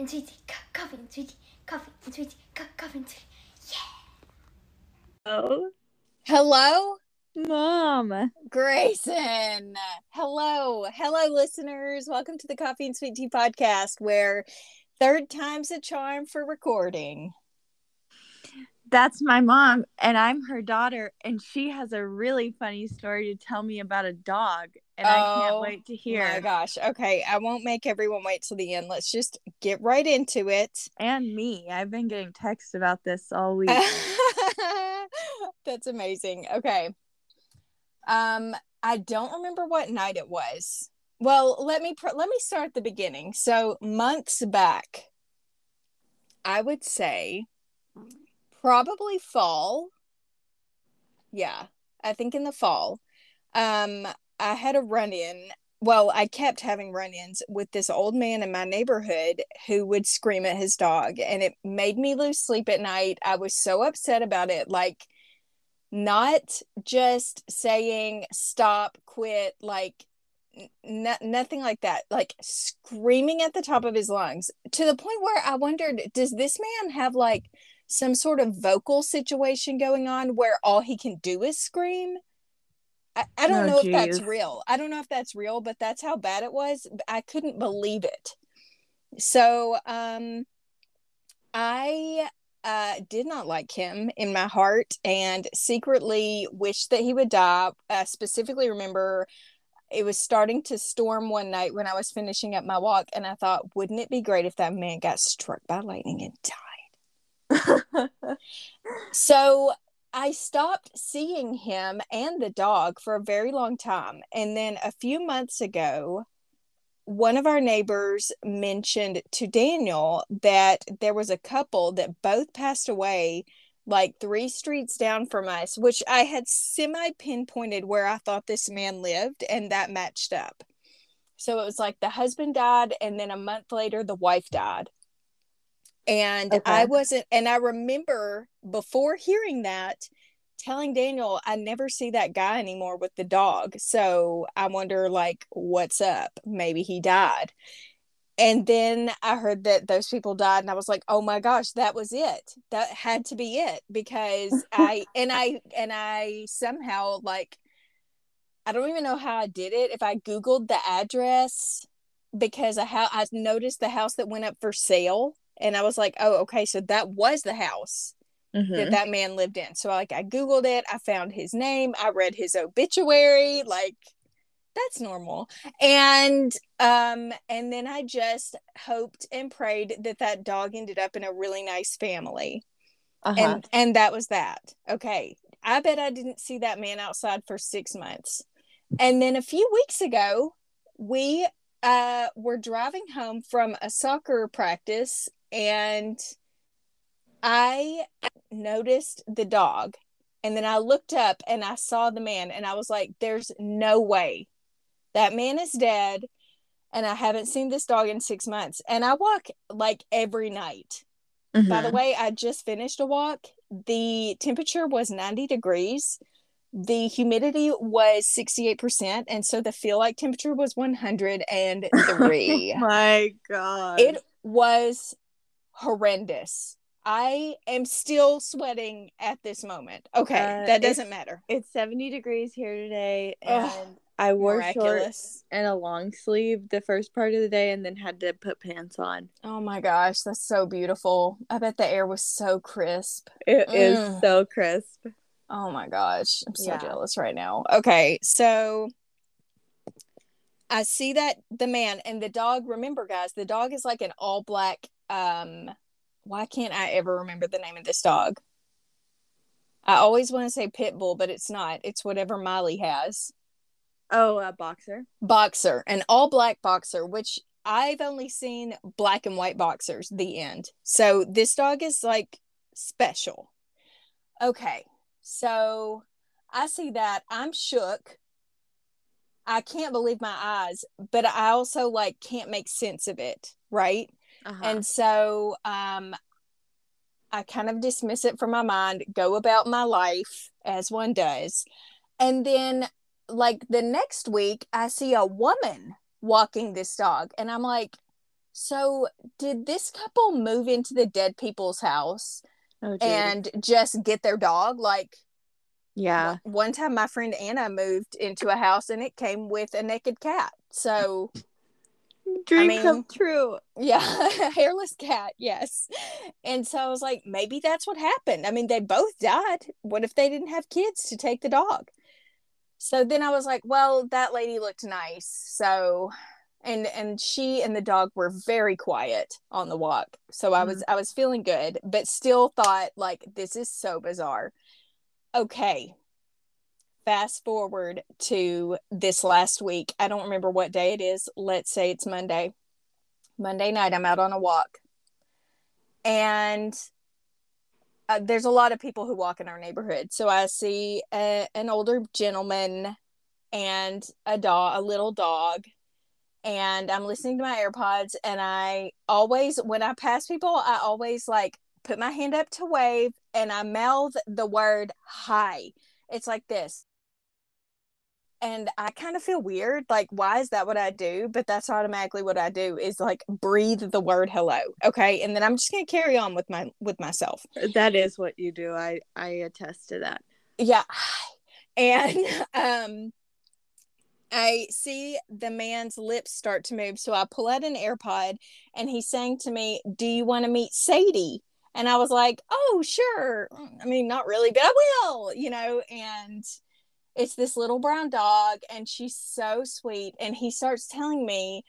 and sweetie, co- coffee and sweetie, coffee and sweetie, co- coffee and sweetie. Yeah. Oh, Hello, mom. Grayson. Hello, hello, listeners. Welcome to the Coffee and Sweet Tea podcast, where third time's a charm for recording. That's my mom, and I'm her daughter, and she has a really funny story to tell me about a dog, and I can't Oh, wait to hear. My gosh. Okay, I won't make everyone wait till the end. Let's just get right into it. And me. I've been getting texts about this all week. That's amazing. Okay. Um, I don't remember what night it was. Well, let me pr- let me start at the beginning. So months back, I would say probably fall. Yeah, I think in the fall. Um, I had a run in. Well, I kept having run ins with this old man in my neighborhood who would scream at his dog, and it made me lose sleep at night. I was so upset about it. Like, not just saying stop, quit, like, n- nothing like that. Like, screaming at the top of his lungs to the point where I wondered does this man have like some sort of vocal situation going on where all he can do is scream? I, I don't Oh, know if that's real. I don't know if that's real, but that's how bad it was. I couldn't believe it. So, um, I uh, did not like him in my heart and secretly wished that he would die. I specifically remember it was starting to storm one night when I was finishing up my walk, and I thought, wouldn't it be great if that man got struck by lightning and died? So I stopped seeing him and the dog for a very long time. And then a few months ago, one of our neighbors mentioned to Daniel that there was a couple that both passed away like three streets down from us, which I had semi pinpointed where I thought this man lived, and that matched up. So it was like the husband died, and then a month later, the wife died. And Okay. I wasn't, and I remember before hearing that, telling Daniel, I never see that guy anymore with the dog. So I wonder, like, what's up? Maybe he died. And then I heard that those people died, and I was like, oh my gosh, that was it. That had to be it because I, and I, and I somehow, like, I don't even know how I did it. If I Googled the address, because I, ha- I noticed the house that went up for sale, and I was like, oh, okay, so that was the house Mhm. that that man lived in. So like I googled it, I found his name, I read his obituary, like that's normal. And um and then I just hoped and prayed that that dog ended up in a really nice family. Uh-huh. And and that was that. Okay. I bet I didn't see that man outside for 6 months. And then a few weeks ago, we uh were driving home from a soccer practice and I noticed the dog and then I looked up and I saw the man and I was like, there's no way that man is dead and I haven't seen this dog in six months. And I walk like every night. By the Mhm. way, I just finished a walk. The temperature was 90 degrees. The humidity was 68%. And so the feel like temperature was 103. Oh my god. it was horrendous. I am still sweating at this moment. Okay, Uh, that doesn't matter. it's 70 degrees here today, and Ugh, I wore shorts and a long sleeve the first part of the day, and then had to put pants on. Oh my gosh, that's so beautiful. I bet the air was so crisp. It is Mm. so crisp. Oh my gosh, I'm so Yeah. jealous right now. Okay, so I see that the man and the dog, remember guys, the dog is like an all black um why can't I ever remember the name of this dog? I always want to say pit bull, but it's not. It's whatever Miley has. Oh, a boxer. Boxer, an all black boxer, which I've only seen black and white boxers, the end. So this dog is like special. Okay, so I see that. I'm shook. I can't believe my eyes, but I also like can't make sense of it, right? Uh-huh. And so um I kind of dismiss it from my mind, go about my life as one does. And then like the next week I see a woman walking this dog and I'm like So, did this couple move into the dead people's house Oh, and just get their dog? Like, yeah. one time my friend Anna moved into a house and it came with a naked cat. So, Dream mean- come true. yeah, hairless cat, yes. And so I was like, maybe that's what happened. I mean, they both died. What if they didn't have kids to take the dog? So then I was like, well, that lady looked nice. So and and she and the dog were very quiet on the walk. So I was mm-hmm. I was feeling good, but still thought like this is so bizarre. Okay. Fast forward to this last week. I don't remember what day it is. Let's say it's Monday. Monday night, I'm out on a walk. And uh, there's a lot of people who walk in our neighborhood. So I see a, an older gentleman and a dog, a little dog. And I'm listening to my AirPods. And I always, when I pass people, I always like put my hand up to wave and I mouth the word hi. It's like this and I kind of feel weird. Like, why is that what I do? But that's automatically what I do is like breathe the word hello. Okay. And then I'm just gonna carry on with my with myself. That is what you do. I I attest to that. Yeah. And um I see the man's lips start to move. So I pull out an AirPod and he's saying to me, Do you want to meet Sadie? And I was like, Oh, sure. I mean, not really, but I will, you know, and it's this little brown dog and she's so sweet and he starts telling me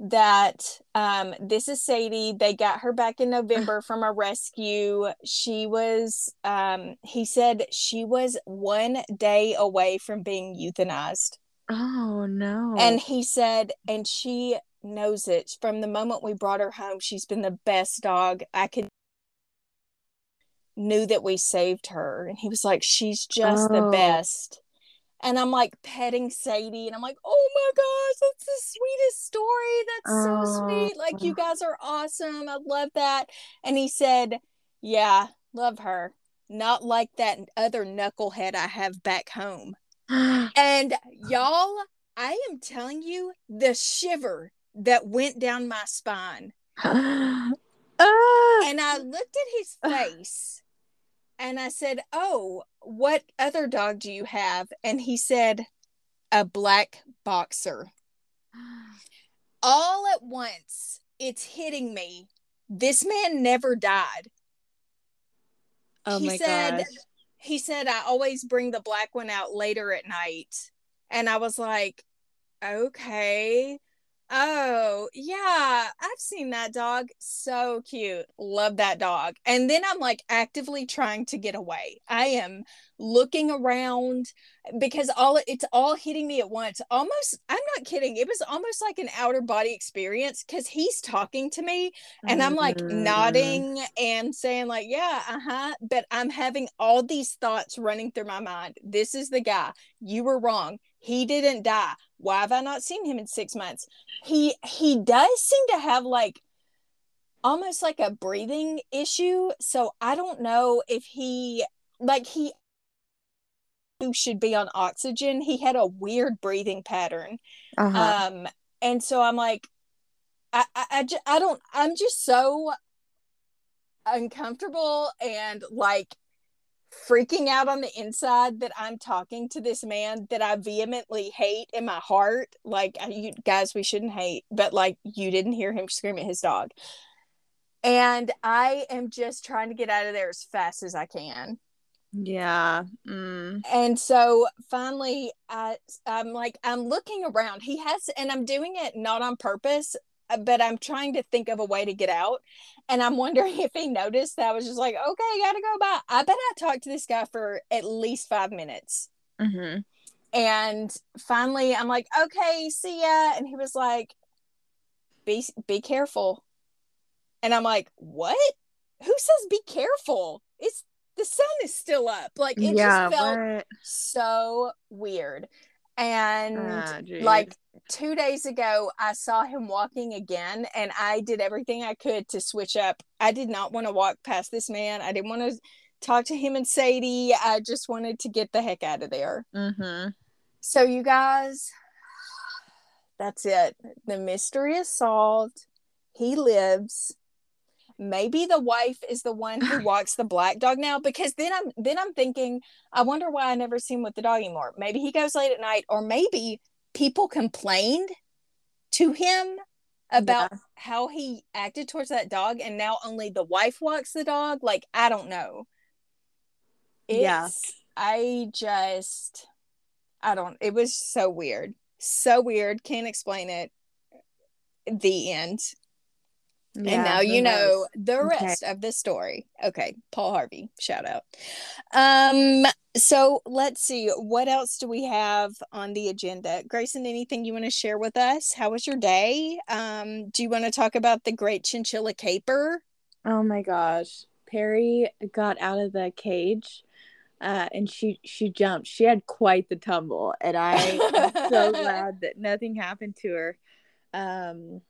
that um, this is sadie. They got her back in november from a rescue. She was um, he said she was one day away from being euthanized. Oh no. and he said and she knows it. From the moment we brought her home she's been the best dog. I could knew that we saved her. And he was like she's just the Oh. best and i'm like petting sadie and i'm like oh my gosh that's the sweetest story that's so sweet like you guys are awesome i love that and he said yeah love her not like that other knucklehead i have back home and y'all, I am telling you the shiver that went down my spine. Ah. And I looked at his face and I said, Oh, what other dog do you have? And he said, A black boxer. All at once, it's hitting me. This man never died. oh he my said- gosh. he said I always bring the black one out later at night. And I was like, okay. Oh, yeah, I've seen that dog. So cute. Love that dog. And then I'm like actively trying to get away. I am looking around because all it's all hitting me at once. Almost, I'm not kidding. It was almost like an outer body experience because he's talking to me and I'm like Mm. nodding and saying like, yeah, uh-huh, but I'm having all these thoughts running through my mind. This is the guy. You were wrong. He didn't die. Why have I not seen him in 6 months? He he does seem to have like almost like a breathing issue, so I don't know if he like he who should be on oxygen. He had a weird breathing pattern Uh-huh. um and so i'm like I, I i I don't i'm just so uncomfortable and like freaking out on the inside that i'm talking to this man that i vehemently hate in my heart like you guys we shouldn't hate but like you didn't hear him scream at his dog and i am just trying to get out of there as fast as i can yeah. Mm. and so finally I I'm like I'm looking around. He has and I'm doing it not on purpose, but I'm trying to think of a way to get out. And I'm wondering if he noticed that I was just like, okay, gotta go by. I bet I talked to this guy for at least five minutes. hmm And finally I'm like, okay, see ya. And he was like, be be careful. And I'm like, what? Who says be careful? It's the sun is still up. Like it yeah. just felt what? so weird. And Ah, like two days ago, I saw him walking again, and I did everything I could to switch up. I did not want to walk past this man. I didn't want to talk to him and Sadie. I just wanted to get the heck out of there. Mm-hmm. So, you guys, that's it. The mystery is solved. he lives. Maybe the wife is the one who walks the black dog now because then I'm then I'm thinking, I wonder why I never see him with the dog anymore. Maybe he goes late at night, or maybe people complained to him about Yeah. how he acted towards that dog, and now only the wife walks the dog. Like, I don't know. It's, Yeah. I just, I don't, it was so weird. So weird. Can't explain it. The end. And now you know the Okay. rest of the story. Okay, Paul Harvey, shout out. Um, so let's see, what else do we have on the agenda? Grayson, anything you want to share with us? How was your day? Um, do you want to talk about the great chinchilla caper? Oh my gosh. Perry got out of the cage uh, and she she jumped. She had quite the tumble and I am so glad that nothing happened to her. Um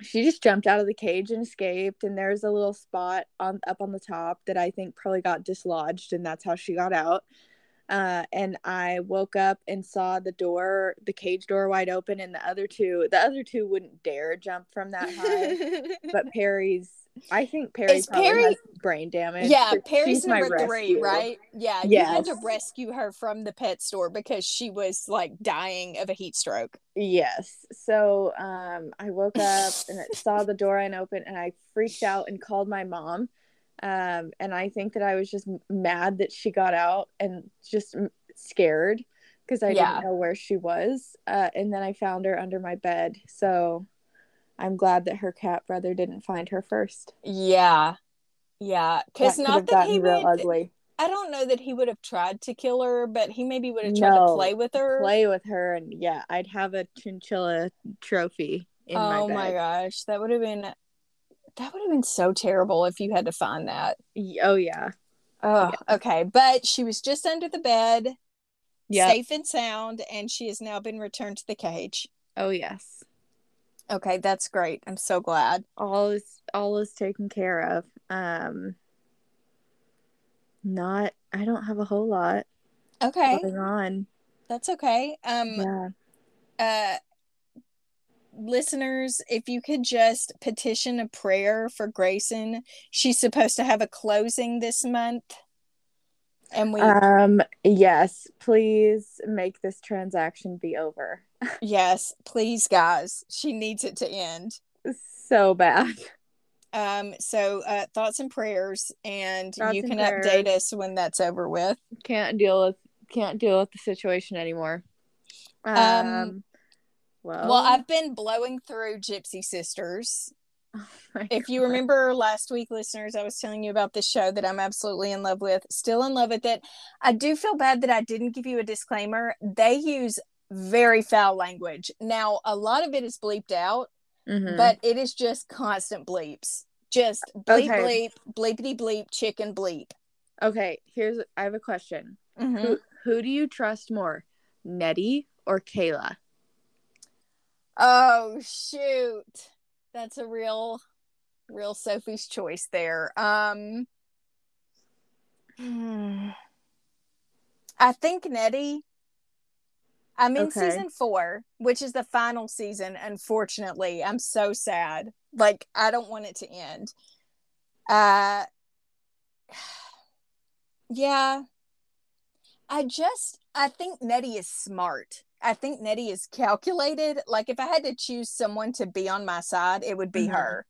she just jumped out of the cage and escaped and there's a little spot on up on the top that I think probably got dislodged and that's how she got out. Uh, and I woke up and saw the door, the cage door wide open, and the other two, the other two wouldn't dare jump from that high. but Perry's I think Perry Is Perry- brain damage. yeah, Perry's number three, rescue. right? Yeah, you had to rescue her from the pet store because she was like dying of a heat stroke. Yes. So um I woke up and saw the door unopened and I freaked out and called my mom. Um and I think that I was just mad that she got out and just scared because I Yeah. didn't know where she was. Uh and then I found her under my bed. So I'm glad that her cat brother didn't find her first. Yeah. Yeah, because could not that he real would. ugly. I don't know that he would have tried to kill her, but he maybe would have tried to play with her. play with her and yeah i'd have a chinchilla trophy in my oh my gosh, that would have been that would have been so terrible if you had to find that. Oh yeah Oh, okay. But she was just under the bed, yeah safe and sound, and she has now been returned to the cage. oh yes Okay, that's great. I'm so glad. all is all is taken care of um not i don't have a whole lot Okay, going on that's okay. Um yeah uh listeners if you could just petition a prayer for grayson she's supposed to have a closing this month and we um yes please make this transaction be over. Yes please guys. She needs it to end. So bad. Um so uh thoughts and prayers and Thoughts you and can prayers. update us when that's over with. Can't deal with can't deal with the situation anymore. Um, well well i've been blowing through gypsy sisters oh if you remember last week listeners i was telling you about this show that i'm absolutely in love with still in love with it i do feel bad that i didn't give you a disclaimer they use very foul language now a lot of it is bleeped out Mhm. but it is just constant bleeps just bleep Okay. bleep bleepity bleep chicken bleep Okay, here's I have a question. Mhm. Who who do you trust more, Nettie or Kayla? oh shoot that's a real real sophie's choice there. Um hmm. i think nettie i'm in Okay. season four which is the final season unfortunately i'm so sad. Like i don't want it to end. Uh yeah. I just i think nettie is smart i think nettie is calculated like if i had to choose someone to be on my side it would be Mhm. her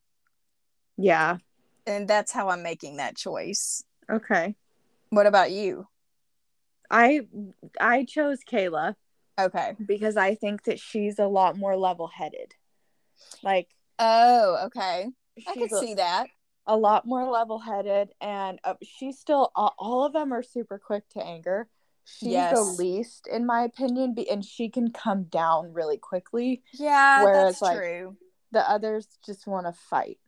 Yeah. and that's how i'm making that choice Okay. what about you I I chose Kayla okay because I think that she's a lot more level-headed. Like oh okay i can see that a lot more level-headed and uh, she's still all, all of them are super quick to anger. She's the least in my opinion be, and she can come down really quickly. yeah Whereas, that's like, true The others just want to fight.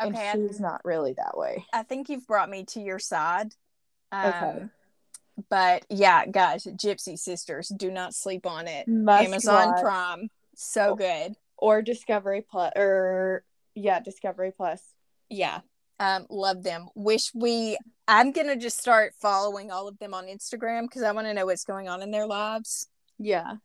Okay, And she's not really that way. I think you've brought me to your side. Um, Okay. But yeah, guys, Gypsy Sisters, do not sleep on it. Must Amazon watch. Prime, so Oh. good. or Discovery Plus or yeah, Discovery Plus. Yeah, um, love them. Wish we. I'm gonna just start following all of them on Instagram because I want to know what's going on in their lives. Yeah.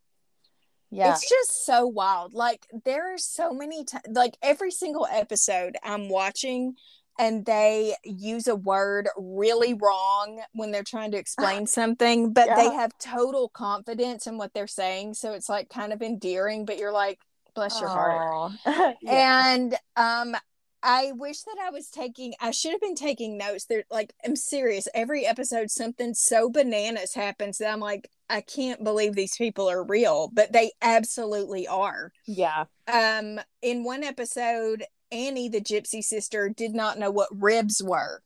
Yeah. It's just so wild. Like there are so many times, like every single episode I'm watching, and they use a word really wrong when they're trying to explain something, but they have total confidence in what they're saying. So it's like kind of endearing, but you're like, bless your heart. Yeah. And um I wish that I was taking I should have been taking notes. There like I'm serious. Every episode something so bananas happens that I'm like I can't believe these people are real, but they absolutely are. yeah. Um in one episode Annie the gypsy sister did not know what ribs were.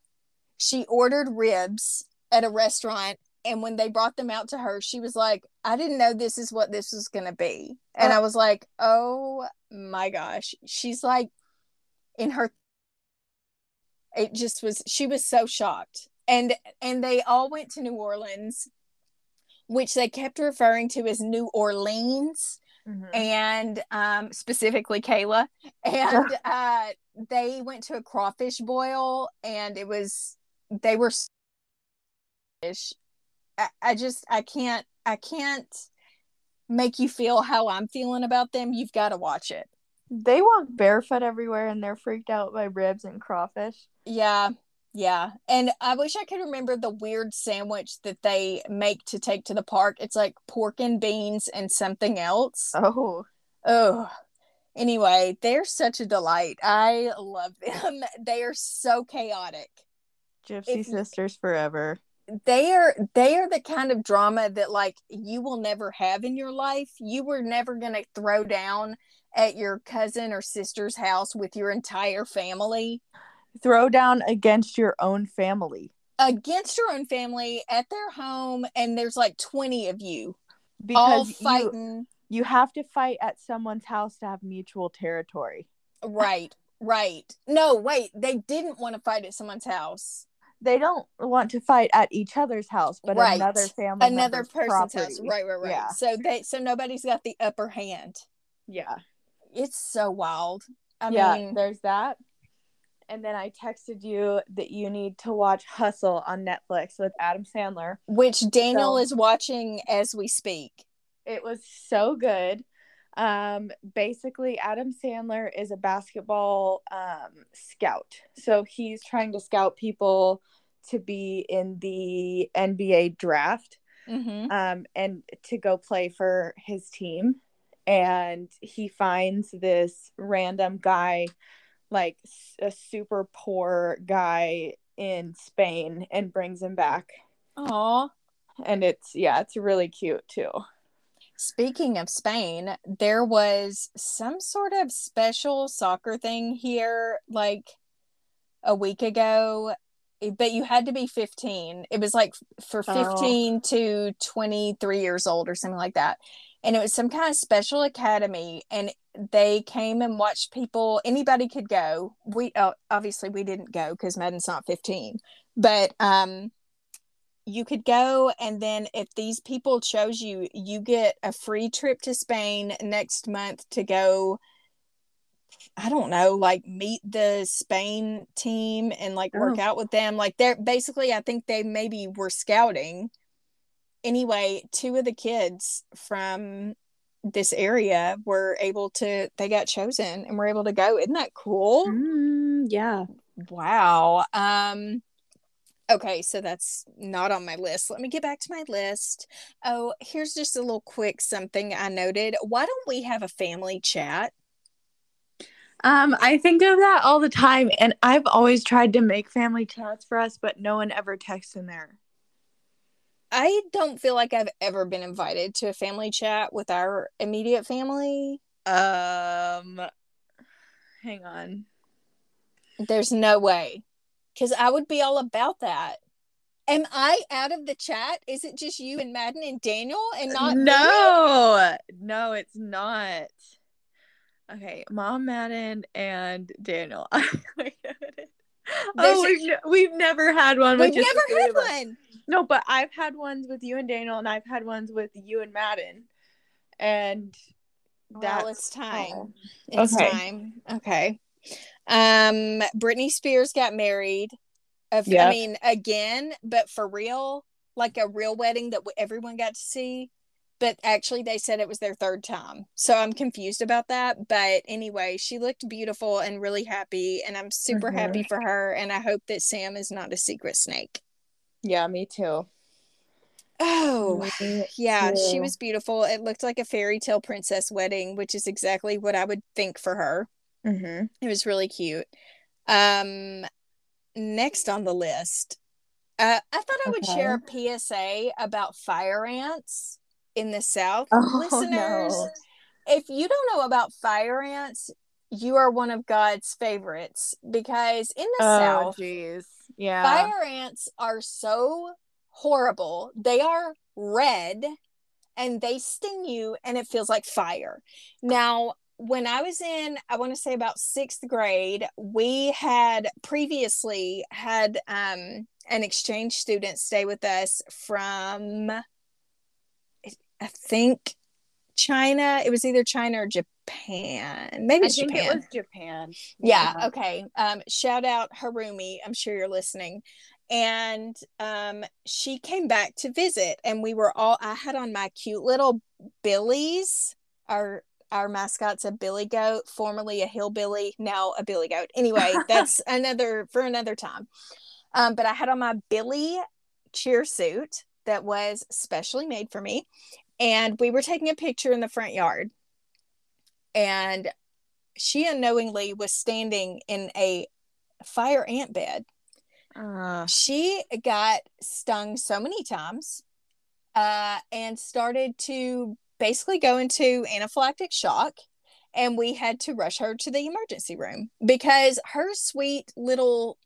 She ordered ribs at a restaurant and when they brought them out to her she was like I didn't know this is what this was going to be. And Oh. I was like, "Oh my gosh." She's like in her it just was she was so shocked. And and they all went to new orleans which they kept referring to as new orleans Mhm. and um specifically kayla. And uh they went to a crawfish boil and it was they were fish I, I just i can't i can't make you feel how i'm feeling about them. You've got to watch it They walk barefoot everywhere and they're freaked out by ribs and crawfish. Yeah, yeah. And I wish I could remember the weird sandwich that they make to take to the park. It's like pork and beans and something else. Oh. Oh. Anyway, they're such a delight. I love them. They are so chaotic. Gypsy If- sisters forever. They are they are the kind of drama that like you will never have in your life. You were never going to throw down at your cousin or sister's house with your entire family. Throw down against your own family. against your own family at their home and there's like 20 of you all Because you, fighting you have to fight at someone's house to have mutual territory. right right no wait they didn't want to fight at someone's house They don't want to fight at each other's house, but Right. another family another person's property. house right right right Yeah. so they so nobody's got the upper hand Yeah. It's so wild i yeah, mean there's that. And then I texted you that you need to watch Hustle on Netflix with Adam Sandler. which daniel So- is watching as we speak It was so good. Um, basically, Adam Sandler is a basketball um, scout. So he's trying to scout people to be in the NBA draft mm-hmm. um, and to go play for his team. And he finds this random guy, like a super poor guy in Spain, and brings him back. Aw. And it's, yeah, it's really cute too. Speaking of Spain, there was some sort of special soccer thing here like a week ago, eh, but you had to be 15. It was like for Oh. 15 to 23 years old or something like that. And it was some kind of special academy and they came and watched people anybody could go. We uh, obviously we didn't go cuz Madden's not 15. But um you could go and then if these people chose you you get a free trip to spain next month to go i don't know like meet the spain team and like work Oh. out with them like they're basically i think they maybe were scouting anyway two of the kids from this area were able to they got chosen and were able to go isn't that cool Mm, yeah. Wow. Um okay, so that's not on my list. Let me get back to my list. Oh, here's just a little quick something I noted. Why don't we have a family chat? Um, I think of that all the time, and I've always tried to make family chats for us, but no one ever texts in there. I don't feel like I've ever been invited to a family chat with our immediate family. Um, hang on. There's no way. Cuz I would be all about that. Am I out of the chat? Is it just you and Madden and Daniel and not no, no, it's not. Okay, Mom, Madden, and Daniel. Oh, we've, ne- we've never had one. We've never had one. No, but I've had ones with you and Daniel, and I've had ones with you and Madden, and Well, that's it's time. It's Okay. time. Okay. Um, Britney Spears got married. Of, I mean, again, but for real, like a real wedding that everyone got to see. but actually they said it was their third time. So I'm confused about that. But anyway, she looked beautiful and really happy. And I'm super Mhm. happy for her. And I hope that Sam is not a secret snake. Yeah, me too. Oh, Me yeah. She was beautiful. It looked like a fairy tale princess wedding, which is exactly what I would think for her. Mm-hmm. It was really cute. Um, next on the list, uh, I thought I would share a PSA about fire ants in the South. Oh, Listeners, no. if you don't know about fire ants, you are one of God's favorites because in the Oh, South, jeez. Yeah. fire ants are so horrible. They are red and they sting you and it feels like fire. Now, when I was in, I want to say about sixth grade, we had previously had um, an exchange student stay with us from, I think, China. It was either China or Japan. Maybe I think Japan. it was Japan. yeah. okay. Um shout out harumi. I'm sure you're listening. And um she came back to visit and we were all i had on my cute little billies. Our our mascot's a billy goat formerly a hillbilly now a billy goat. Anyway that's another for another time. Um but i had on my billy cheer suit that was specially made for me and we were taking a picture in the front yard and she unknowingly was standing in a fire ant bed. Uh, She got stung so many times uh, and started to basically go into anaphylactic shock. And we had to rush her to the emergency room because her sweet little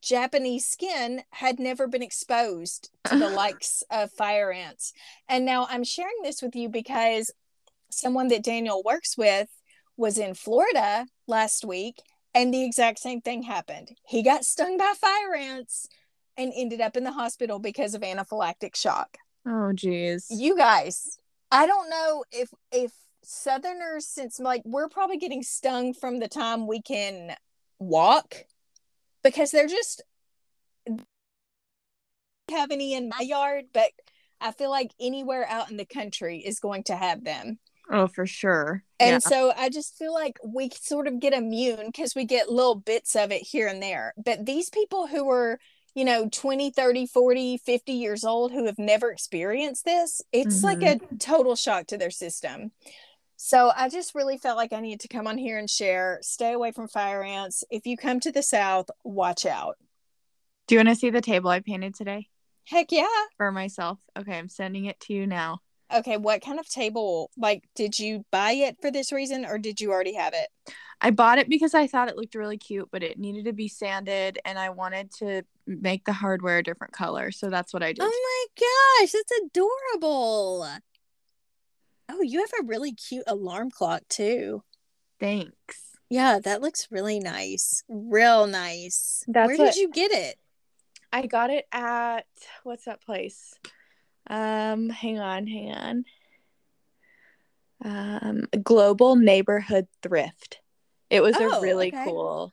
Japanese skin had never been exposed to the likes of fire ants. And now I'm sharing this with you because someone that Daniel works with was in Florida last week and the exact same thing happened. He got stung by fire ants and ended up in the hospital because of anaphylactic shock. oh, jeez. You guys, I don't know if if southerners since like we're probably getting stung from the time we can walk because they're just have any in my yard, but I feel like anywhere out in the country is going to have them. Oh, for sure. And yeah. so I just feel like we sort of get immune because we get little bits of it here and there. But these people who are, you know, 20, 30, 40, 50 years old who have never experienced this, it's like a mm-hmm. total shock to their system. So I just really felt like I needed to come on here and share stay away from fire ants. If you come to the South, watch out. Do you want to see the table I painted today Heck yeah. for myself? Okay, I'm sending it to you now. Okay. What kind of table? Like, did you buy it for this reason or did you already have it? I bought it because I thought it looked really cute, but it needed to be sanded and I wanted to make the hardware a different color. So that's what I did. Oh my gosh, that's adorable. Oh, you have a really cute alarm clock too. Thanks. Yeah, that looks really nice. Real nice. That's Where what- did you get it? I got it at what's that place? Um, hang on, hang on. Um, Global Neighborhood Thrift. It was Oh, a really okay. cool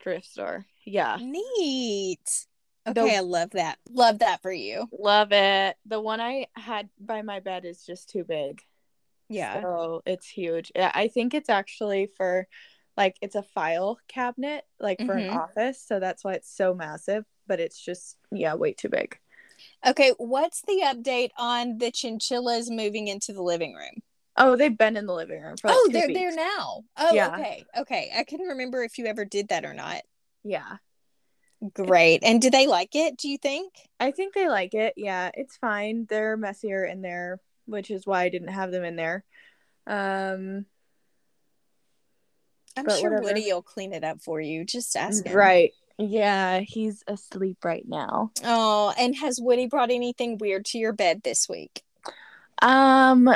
thrift store. Yeah. Neat. The- Okay, I love that. Love that for you. Love it. The one I had by my bed is just too big. Yeah. So it's huge. Yeah, I think it's actually for like it's a file cabinet, like for Mhm. an office. So that's why it's so massive, but it's just yeah, way too big. Okay, what's the update on the chinchillas moving into the living room? Oh, they've been in the living room for like oh, two they're weeks. there now. Oh, Yeah. okay. Okay. I couldn't remember if you ever did that or not. Yeah. Great. And do they like it, do you think? I think they like it. Yeah, it's fine. They're messier in there, which is why I didn't have them in there. Um I'm sure whatever. Woody will clean it up for you. Just ask him. right. Yeah, he's asleep right now. Oh, and has Woody brought anything weird to your bed this week? Um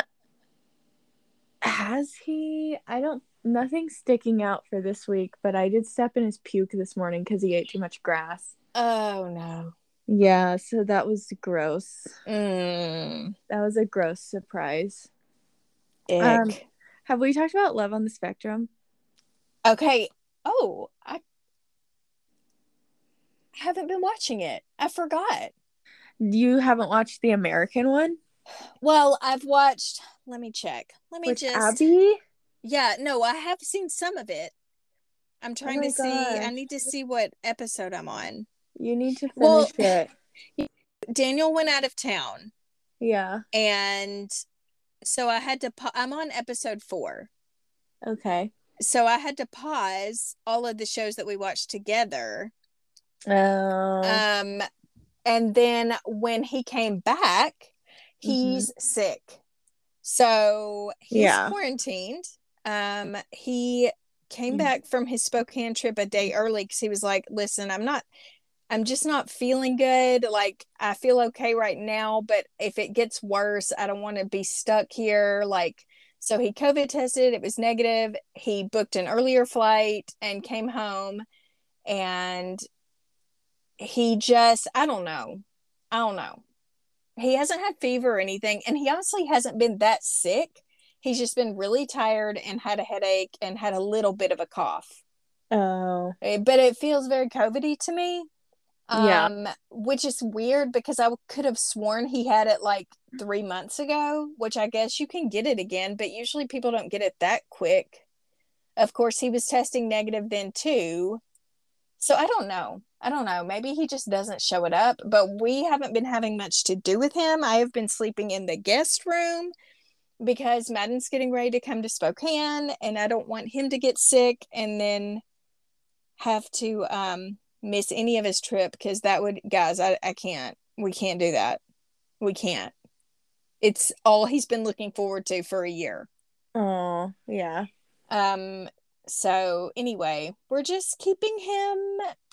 has he I don't nothing sticking out for this week, but I did step in his puke this morning cuz he ate too much grass. Oh no. Yeah, so that was gross. Mm, That was a gross surprise. ick. Um, Have we talked about Love on the Spectrum? okay. Oh, I haven't been watching it. I forgot. You haven't watched the American one? Well, I've watched. Let me check. Let me With just. Abby? Yeah, no, I have seen some of it. I'm oh trying Oh to see. I need to see what episode I'm on. You need to finish Well- it. Daniel went out of town, Yeah. and so I had to. Pa- I'm on episode four. Okay. So I had to pause all of the shows that we watched together. Oh. Um, and then when he came back, he's sick. So he's Yeah. quarantined. Um, he came Mm. back from his Spokane trip a day early because he was like, listen, I'm not I'm just not feeling good. Like I feel okay right now, but if it gets worse, I don't want to be stuck here. Like so he COVID tested, it was negative. He booked an earlier flight and came home and he just I don't know. I don't know. He hasn't had fever or anything, and he honestly hasn't been that sick. He's just been really tired and had a headache and had a little bit of a cough. oh. Eh, But it feels very COVIDy to me. Yeah. Um, which is weird because I could have sworn he had it like three months ago, which I guess you can get it again, but usually people don't get it that quick. Of course, he was testing negative then too. So I don't know. I don't know. Maybe he just doesn't show it up, but we haven't been having much to do with him. I have been sleeping in the guest room because Madden's getting ready to come to Spokane and I don't want him to get sick and then have to um miss any of his trip because that would guys I, I can't we can't do that we can't it's all he's been looking forward to for a year Oh. Yeah. um so anyway we're just keeping him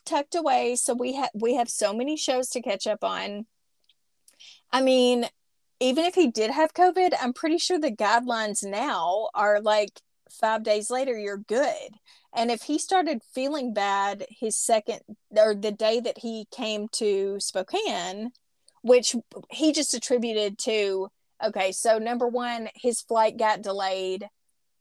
tucked away so we have we have so many shows to catch up on. I mean even if he did have covid i'm pretty sure the guidelines now are like five days later you're good. And if he started feeling bad his second or the day that he came to spokane which he just attributed to okay so number one his flight got delayed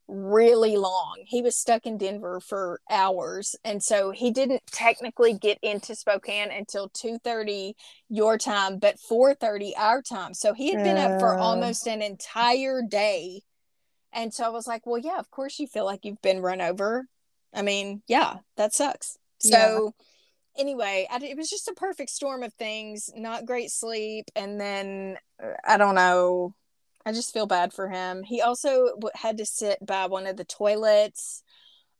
really long. He was stuck in Denver for hours and so he didn't technically get into Spokane until 2:30 your time but 4:30 our time. So he had been up for almost an entire day. And so I was like, "Well, yeah, of course you feel like you've been run over." I mean, yeah, that sucks. So anyway, I, it was just a perfect storm of things, not great sleep and then uh, I don't know, I just feel bad for him. He also w- had to sit by one of the toilets.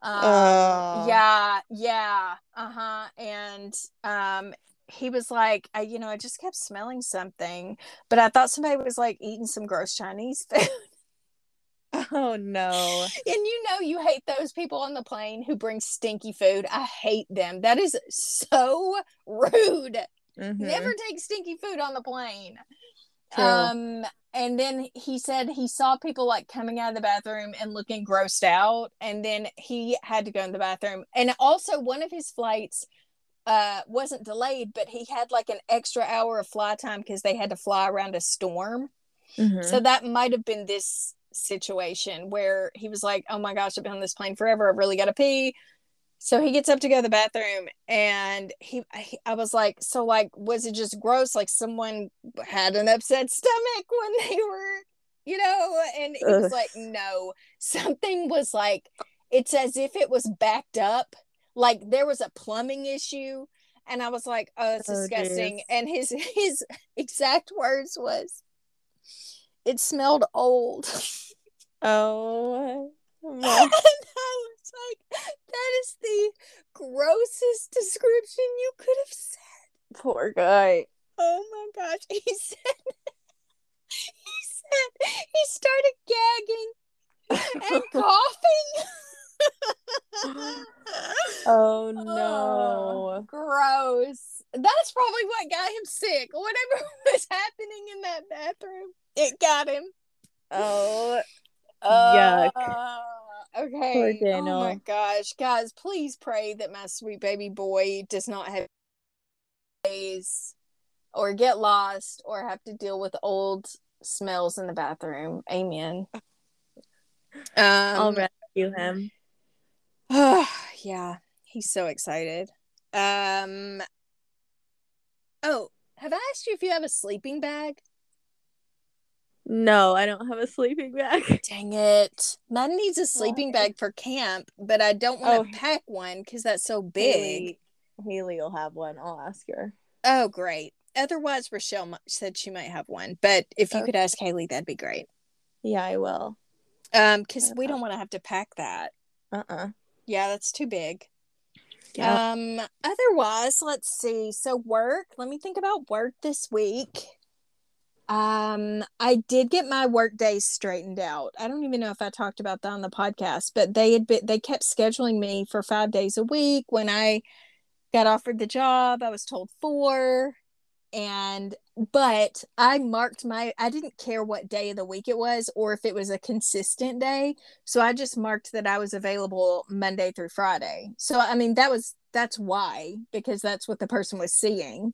Um, Oh. Yeah, yeah, uh huh. And um, he was like, I, you know, I just kept smelling something, but I thought somebody was like eating some gross Chinese food. Oh no. and you know, you hate those people on the plane who bring stinky food. I hate them. That is so rude. Mhm. Never take stinky food on the plane. True. Um, and then he said he saw people like coming out of the bathroom and looking grossed out, and then he had to go in the bathroom. And also, one of his flights uh wasn't delayed, but he had like an extra hour of fly time because they had to fly around a storm. Mhm. So that might have been this situation where he was like, "Oh my gosh, I've been on this plane forever. I've really got to pee." So he gets up to go to the bathroom, and he, he, I was like, "So like, was it just gross? Like someone had an upset stomach when they were, you know?" And he was like, "No, something was like, it's as if it was backed up, like there was a plumbing issue." And I was like, "Oh, it's Oh, disgusting." geez. And his his exact words was, "It smelled old." Oh. my- like, that is the grossest description you could have said. Poor guy. Oh my gosh. He said, he said, he started gagging and coughing. Oh no. Oh, gross. That's probably what got him sick. Whatever was happening in that bathroom, it got him. Oh. Yuck. Uh, Okay. Oh my gosh, guys, please pray that my sweet baby boy does not have days or get lost or have to deal with old smells in the bathroom. Amen. I'll Um, rescue him. Oh, yeah, he's so excited. Um. Oh, have I asked you if you have a sleeping bag? No, I don't have a sleeping bag. Dang it. Mine needs a sleeping Why? bag for camp, but I don't want Oh. to pack one because that's so big. Haley, Haley will have one. I'll ask her. Oh, great. Otherwise, Rochelle said she might have one, but if you Okay. could ask Haley, that'd be great. Yeah, I will. Um, because we Uh-uh. don't want to have to pack that. Uh uh Yeah, that's too big. Yeah. Um, otherwise, let's see. So work, let me think about work this week. Um, I did get my work days straightened out. I don't even know if I talked about that on the podcast, but they had been they kept scheduling me for five days a week. When I got offered the job, I was told four. And but I marked my I didn't care what day of the week it was or if it was a consistent day. So I just marked that I was available Monday through Friday. So I mean that was that's why because that's what the person was seeing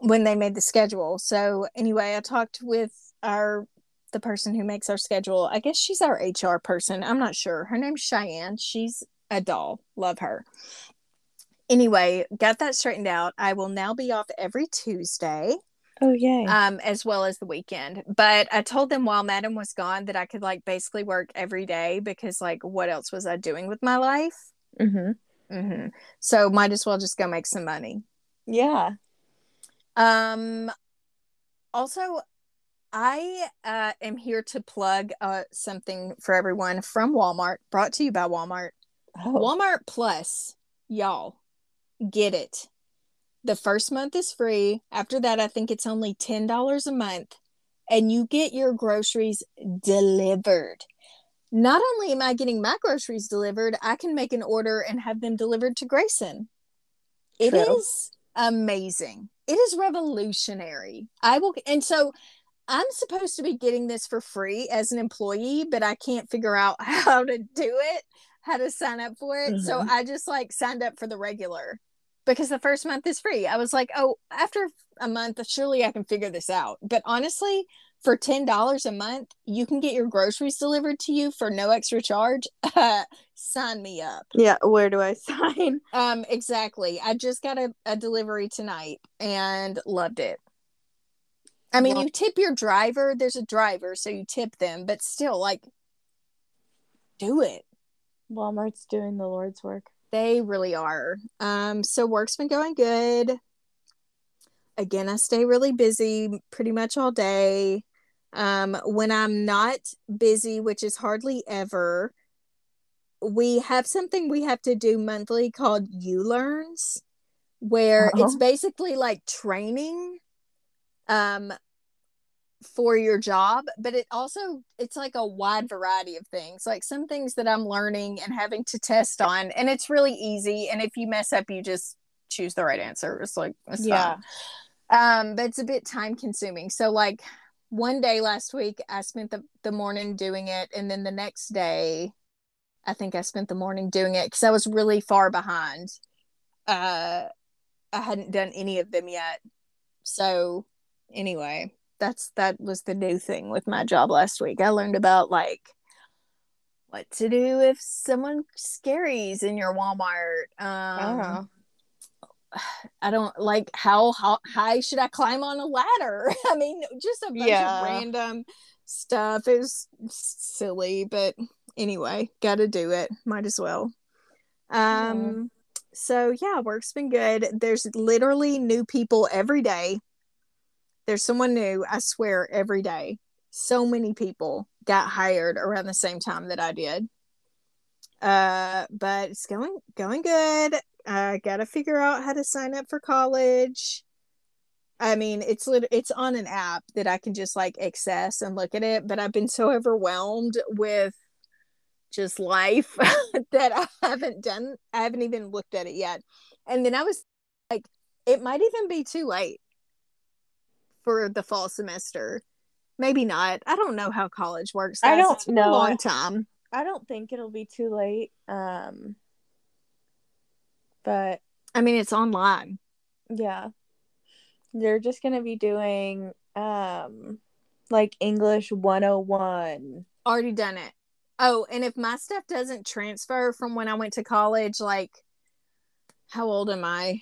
when they made the schedule. So anyway, I talked with our the person who makes our schedule. I guess she's our HR person. I'm not sure. Her name's Cheyenne. She's a doll. Love her. Anyway, got that straightened out. I will now be off every Tuesday oh yay. um as well as the weekend but i told them while madam was gone that i could like basically work every day because like what else was i doing with my life mm-hmm. Mm-hmm. so might as well just go make some money Yeah. Um also i uh am here to plug uh something for everyone from walmart brought to you by walmart Oh. Walmart Plus, y'all, get it. The first month is free. After that, I think it's only $10 a month, and you get your groceries delivered. Not only am I getting my groceries delivered, I can make an order and have them delivered to Grayson. It is True. amazing. It is revolutionary. I will, and so I'm supposed to be getting this for free as an employee, but I can't figure out how to do it, how to sign up for it. So Mhm. I just like signed up for the regular because the first month is free. I was like, oh, after a month, surely I can figure this out. But honestly, for $10 a month, you can get your groceries delivered to you for no extra charge. Sign me up. Yeah. Where do I sign? Um, exactly. I just got a, a delivery tonight and loved it. I mean, Well- you tip your driver. There's a driver, so you tip them, but still, like, do it. Walmart's doing the Lord's work. They really are. Um, so work's been going good. Again, I stay really busy pretty much all day. Um, when I'm not busy, which is hardly ever, we have something we have to do monthly called U Learns, where it's Uh-huh. basically like training um for your job but it also it's like a wide variety of things like some things that i'm learning and having to test on and it's really easy and if you mess up you just choose the right answer it's like it's Yeah. fine. um but it's a bit time consuming so like one day last week i spent the, the morning doing it and then the next day i think i spent the morning doing it because i was really far behind. Uh i hadn't done any of them yet. So anyway that's that was the new thing with my job last week. I learned about like what to do if someone scaries in your walmart. Um i don't like how, how high should i climb on a ladder? I mean just a bunch Yeah. of random stuff. It was silly but anyway gotta do it. Might as well. Um so yeah work's been good. There's literally new people every day. There's someone new i swear every day. So many people got hired around the same time that i did. Uh but it's going going good. I gotta figure out how to sign up for college. I mean it's lit- it's on an app that i can just like access and look at it but i've been so overwhelmed with just life that i haven't done i haven't even looked at it yet. And then i was like it might even be too late for the fall semester. Maybe not. I don't know how college works I don't It's been a know. long time. I don't think it'll be too late. Um, but i mean it's online. Yeah, they're just gonna be doing um, like English 101. already done it oh and if my stuff doesn't transfer from when i went to college like how old am i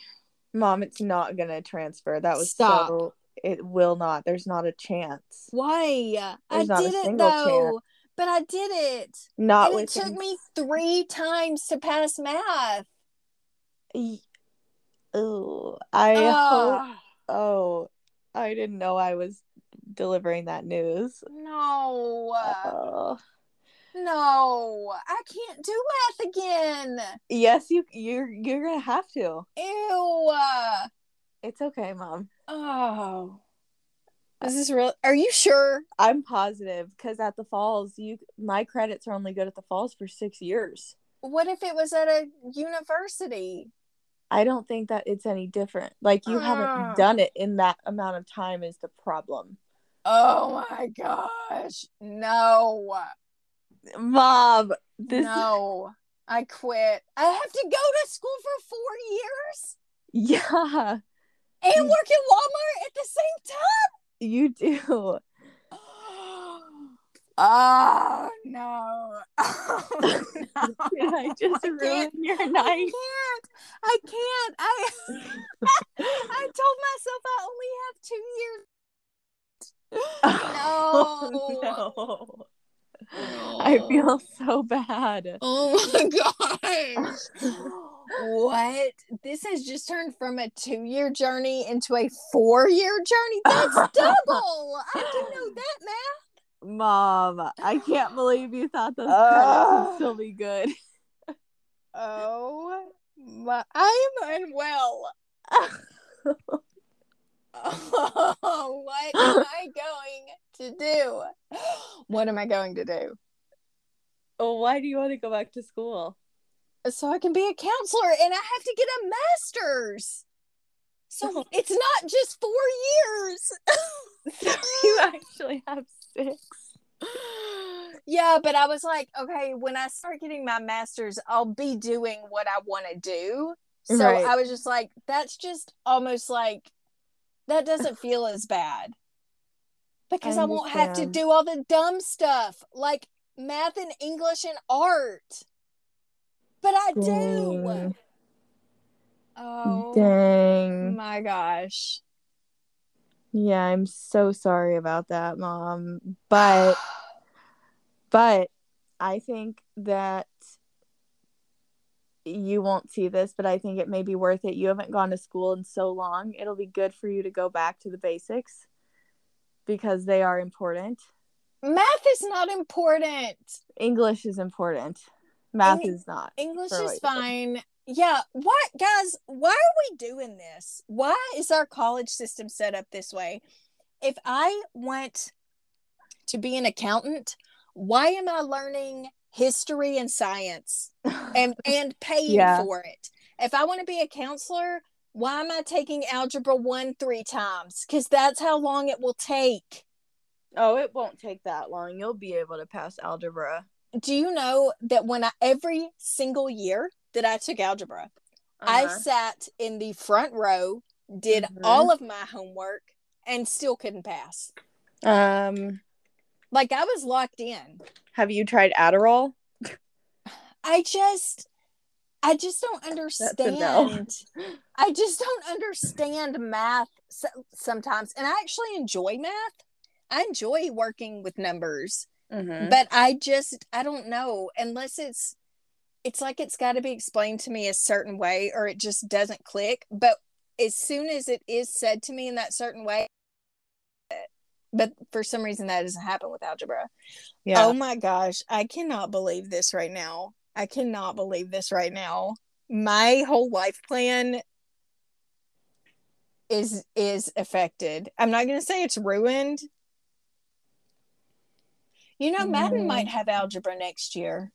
Mom, it's not gonna transfer. That was Stop. so It will not. There's not a chance. Why? There's I did it though. But I did it. Not and it took me three times to pass math. Oh, I hope. Oh, I didn't know I was delivering that news. no. Oh. No. I can't do math again. Yes, you you're you're gonna have to. Ew. It's okay, mom. Oh. Is this real? Are you sure? I'm positive because at the falls, you my credits are only good at the falls for six years. What if it was at a university? I don't think that it's any different. Like you Ah. haven't done it in that amount of time is the problem. Oh my gosh. No. Mom, this no. I quit. I have to go to school for four years yeah, and work at Walmart at the same time? you do. Oh no. Oh, no. Did I just I ruin your I night? can't. I can't. I I told myself I only have two years. Oh, no. I feel so bad. Oh my gosh. what? This has just turned from a two year journey into a four year journey. That's double. I didn't know that, man. Mom, I can't believe you thought those Ugh. credits would still be good. Oh, my, I am unwell. what am I going to do? What am I going to do? oh, why do you want to go back to school? So I can be a counselor and I have to get a master's. So it's not just four years. you actually have six. yeah, but I was like, okay, when I start getting my master's, I'll be doing what I want to do. So Right. I was just like, that's just almost like that doesn't feel as bad because I I, won't have to do all the dumb stuff like math and English and art. But I do. Dang. Oh Dang. my gosh. Yeah, I'm so sorry about that, mom. But but I think that you won't see this, but I think it may be worth it. You haven't gone to school in so long. It'll be good for you to go back to the basics because they are important. math is not important. English is important. Math Eng- is not. English is what is you fine. Yeah. What, guys, why are we doing this? Why is our college system set up this way? If I want to be an accountant, why am I learning history and science and, and paying Yeah. for it? If I want to be a counselor, why am I taking algebra one three times? Because that's how long it will take. Oh, it won't take that long. You'll be able to pass algebra. Do you know that when I every single year that I took algebra, I Uh-huh. sat in the front row, did Mhm. all of my homework, and still couldn't pass. Um, Like I was locked in. have you tried Adderall? I just, I just don't a no. understand. I just don't understand math so- sometimes, and I actually enjoy math. I enjoy working with numbers, Mm-hmm. but I just, I don't know unless it's. It's like it's got to be explained to me a certain way, or it just doesn't click. But as soon as it is said to me in that certain way, but for some reason that doesn't happen with algebra. Yeah. Oh my gosh, I cannot believe this right now. I cannot believe this right now. My whole life plan is is affected. I'm not going to say it's ruined. You know, Madden Mm. might have algebra next year.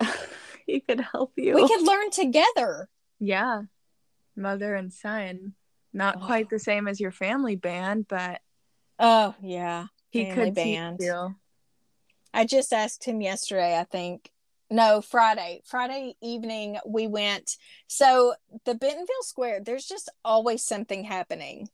he could help you. We could learn together. Yeah. Mother and son. Not Oh. quite the same as your family band, but Oh, yeah. he could band. I just asked him yesterday, I think. No, Friday. Friday evening we went. So, the Bentonville Square, there's just always something happening.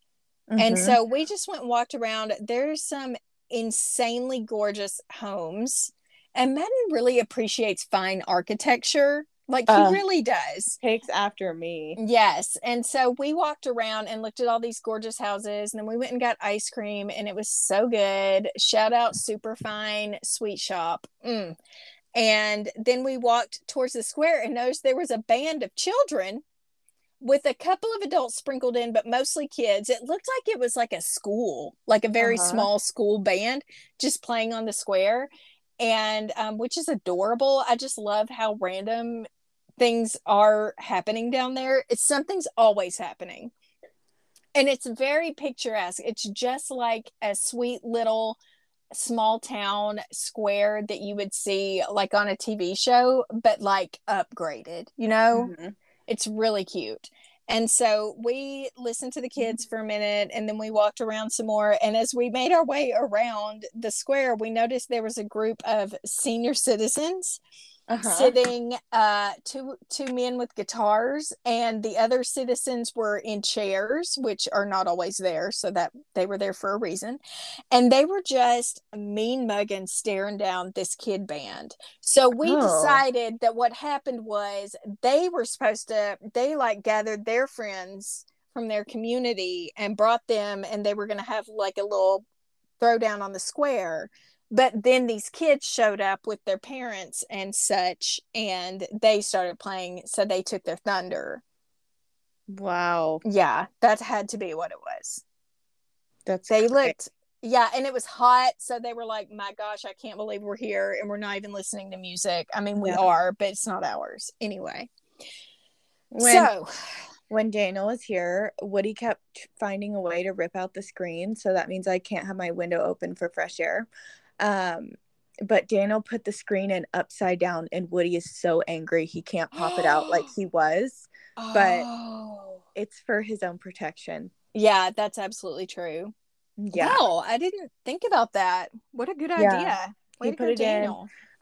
And Mhm. so we just went and walked around. There's some insanely gorgeous homes. And Madden really appreciates fine architecture. Like he Uh. really does. Takes after me. Yes. And so we walked around and looked at all these gorgeous houses and then we went and got ice cream and it was so good. Shout out Superfine Sweet Shop. Mm. And then we walked towards the square and noticed there was a band of children with a couple of adults sprinkled in, but mostly kids. It looked like it was like a school, like a very Uh-huh. small school band just playing on the square. And um, which is adorable. I just love how random things are happening down there. It's something's always happening. And it's very picturesque. It's just like a sweet little small town square that you would see like on a TV show, but like upgraded, you know? Mhm. It's really cute. And so we listened to the kids for a minute and then we walked around some more. And as we made our way around the square, we noticed there was a group of senior citizens Uh-huh. sitting uh two two men with guitars and the other citizens were in chairs which are not always there so that they were there for a reason and they were just mean mugging staring down this kid band so we Oh. decided that what happened was they were supposed to they like gathered their friends from their community and brought them and they were going to have like a little throwdown on the square but then these kids showed up with their parents and such and they started playing so they took their thunder Wow. yeah that had to be what it was That's they great. looked yeah and it was hot so they were like my gosh i can't believe we're here and we're not even listening to music i mean we Yeah. are but it's not ours anyway when so when Daniel was here, Woody kept finding a way to rip out the screen, so that means I can't have my window open for fresh air. Um, but Daniel put the screen in upside down, and Woody is so angry he can't pop it out like he was. but- oh. It's for his own protection. yeah that's absolutely true Yeah, wow i didn't think about that what a good Yeah. idea Way He put it in.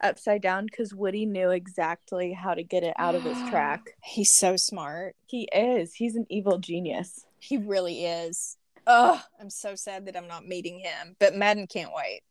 Upside down because Woody knew exactly how to get it out of his track. He's so smart. He is. He's an evil genius. He really is. Oh, I'm so sad that I'm not meeting him. But Madden can't wait.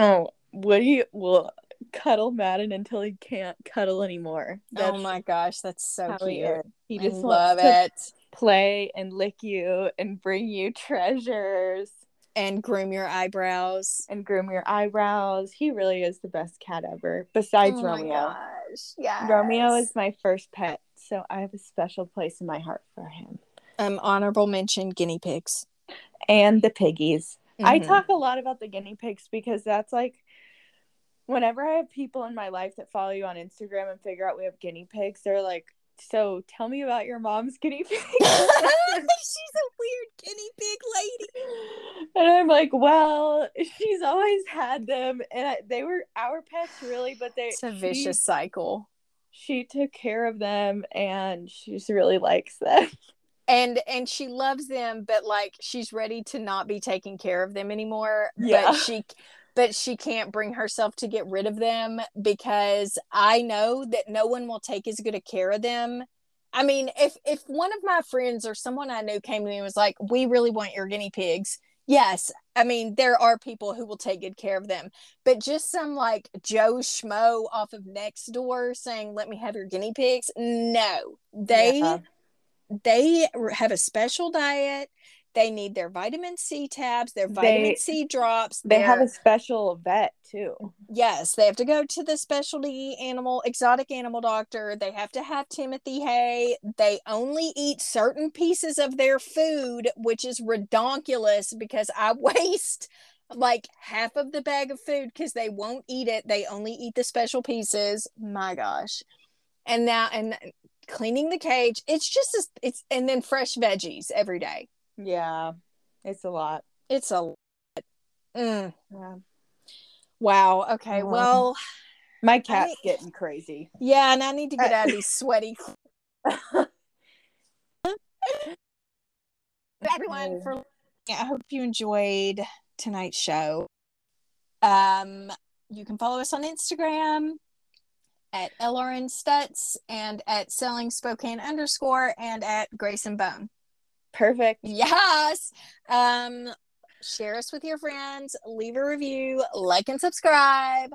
Oh, Woody will cuddle Madden until he can't cuddle anymore. oh my gosh, that's so he cute. He I just love to it. play and lick you and bring you treasures And groom your eyebrows. and groom your eyebrows. He really is the best cat ever, besides oh my Romeo. gosh. Yeah. Romeo is my first pet, so I have a special place in my heart for him. um honorable mention guinea pigs. And the piggies. I Mhm. talk a lot about the guinea pigs because that's like whenever I have people in my life that follow you on Instagram and figure out we have guinea pigs, they're like, So tell me about your mom's guinea pig. She's a weird guinea pig lady. and I'm like, Well, she's always had them, and I, they were our pets, really, but they It's a she- vicious cycle. She, took care of them, and she just really likes them. and and she loves them but like she's ready to not be taking care of them anymore Yeah. but she but she can't bring herself to get rid of them because i know that no one will take as good a care of them i mean if if one of my friends or someone i knew came to me and was like we really want your guinea pigs yes i mean there are people who will take good care of them but just some like joe schmo off of next door saying let me have your guinea pigs no they Yeah. They have a special diet. They need their vitamin C tabs, their vitamin They- C drops. They have a special vet too. Mm-hmm. yes, they have to go to the specialty animal, exotic animal doctor. They have to have Timothy hay. They only eat certain pieces of their food, which is redonkulous because I waste like half of the bag of food because they won't eat it. They only eat the special pieces. My gosh. And now, and cleaning the cage, it's just, as it's, and then fresh veggies every day. Yeah, it's a lot. It's a lot. Mm, Yeah. wow. Okay. Well, My cat's getting crazy. yeah, and I need to get out of these sweaty. everyone for I hope you enjoyed tonight's show. Um, you can follow us on Instagram at LRN Stutz and at Selling Spokane underscore and at Grace and Bone. Perfect. Yes. Um, share us with your friends, leave a review, like and subscribe.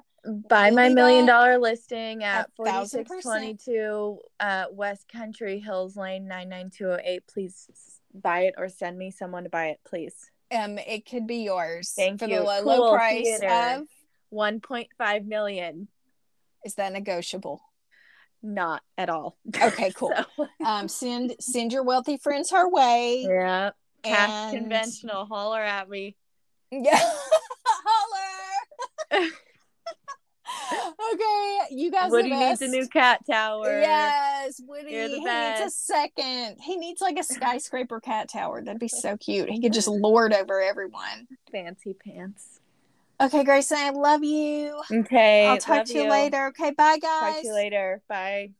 Buy my million dollar listing at a 4622 uh, West Country Hills Lane 99208. Please buy it or send me someone to buy it, please. Um, it could be yours Thank for you. the low, Cool low price theater. of. 1.5 million. Is that negotiable? Not at all. Okay, cool. So, Um, send send your wealthy friends her way. yeah. Cash And- conventional. Holler at me. Yeah. Holler. okay, you guys. Woody the needs a best. new cat tower. Yes, Woody. He needs a second. He needs like a skyscraper cat tower. That'd be so cute. He could just lord over everyone. Fancy pants. Okay, Grayson, I love you. Okay. I'll talk to you, later. Okay, bye, guys. Talk to you later. Bye.